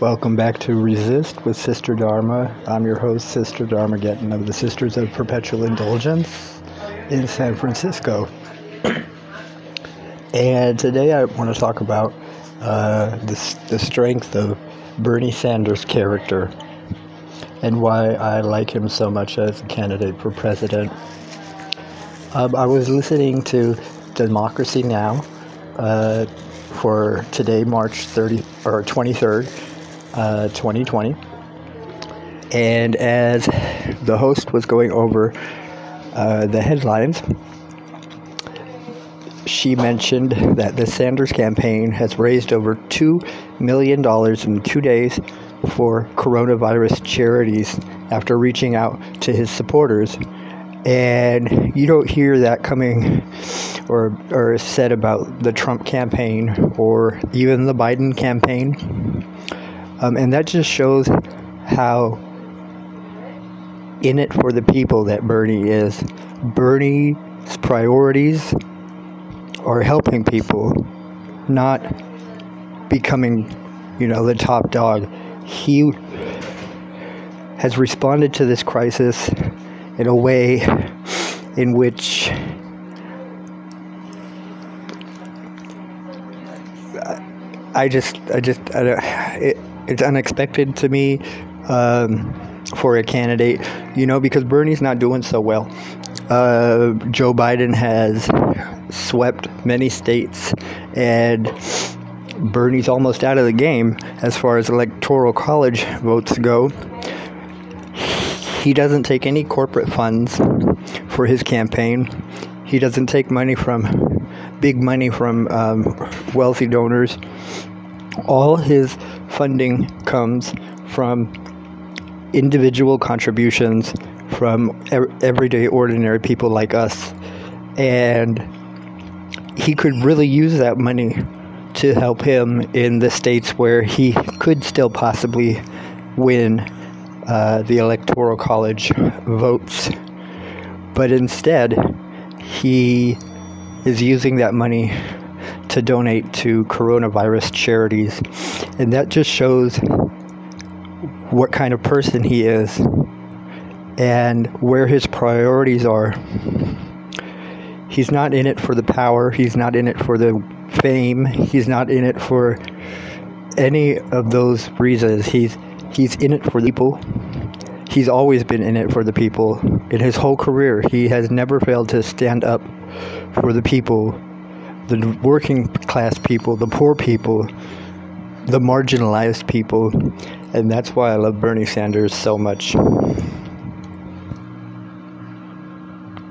Welcome back to Resist with Sister Dharma. I'm your host, Sister Dharma Gettin of the Sisters of Perpetual Indulgence in San Francisco. and today I want to talk about uh, the, the strength of Bernie Sanders' character and why I like him so much as a candidate for president. Um, I was listening to Democracy Now! Uh, for today, March 30 or 23rd, uh, 2020. And as the host was going over uh, the headlines, she mentioned that the Sanders campaign has raised over $2 million in two days for coronavirus charities after reaching out to his supporters and you don't hear that coming or or said about the Trump campaign or even the Biden campaign, um, and that just shows how in it for the people that Bernie is. Bernie's priorities are helping people, not becoming, you know, the top dog. He has responded to this crisis in a way in which I just, I just, I don't, it, it's unexpected to me um, for a candidate, you know, because Bernie's not doing so well. Uh, Joe Biden has swept many states, and Bernie's almost out of the game as far as electoral college votes go he doesn't take any corporate funds for his campaign. He doesn't take money from big money from um, wealthy donors. All his funding comes from individual contributions from everyday, ordinary people like us. And he could really use that money to help him in the states where he could still possibly win uh, the Electoral College votes. But instead, he is using that money to donate to coronavirus charities. And that just shows what kind of person he is and where his priorities are. He's not in it for the power, he's not in it for the fame, he's not in it for any of those reasons. He's he's in it for the people he's always been in it for the people. In his whole career, he has never failed to stand up for the people, the working class people, the poor people, the marginalized people. And that's why I love Bernie Sanders so much.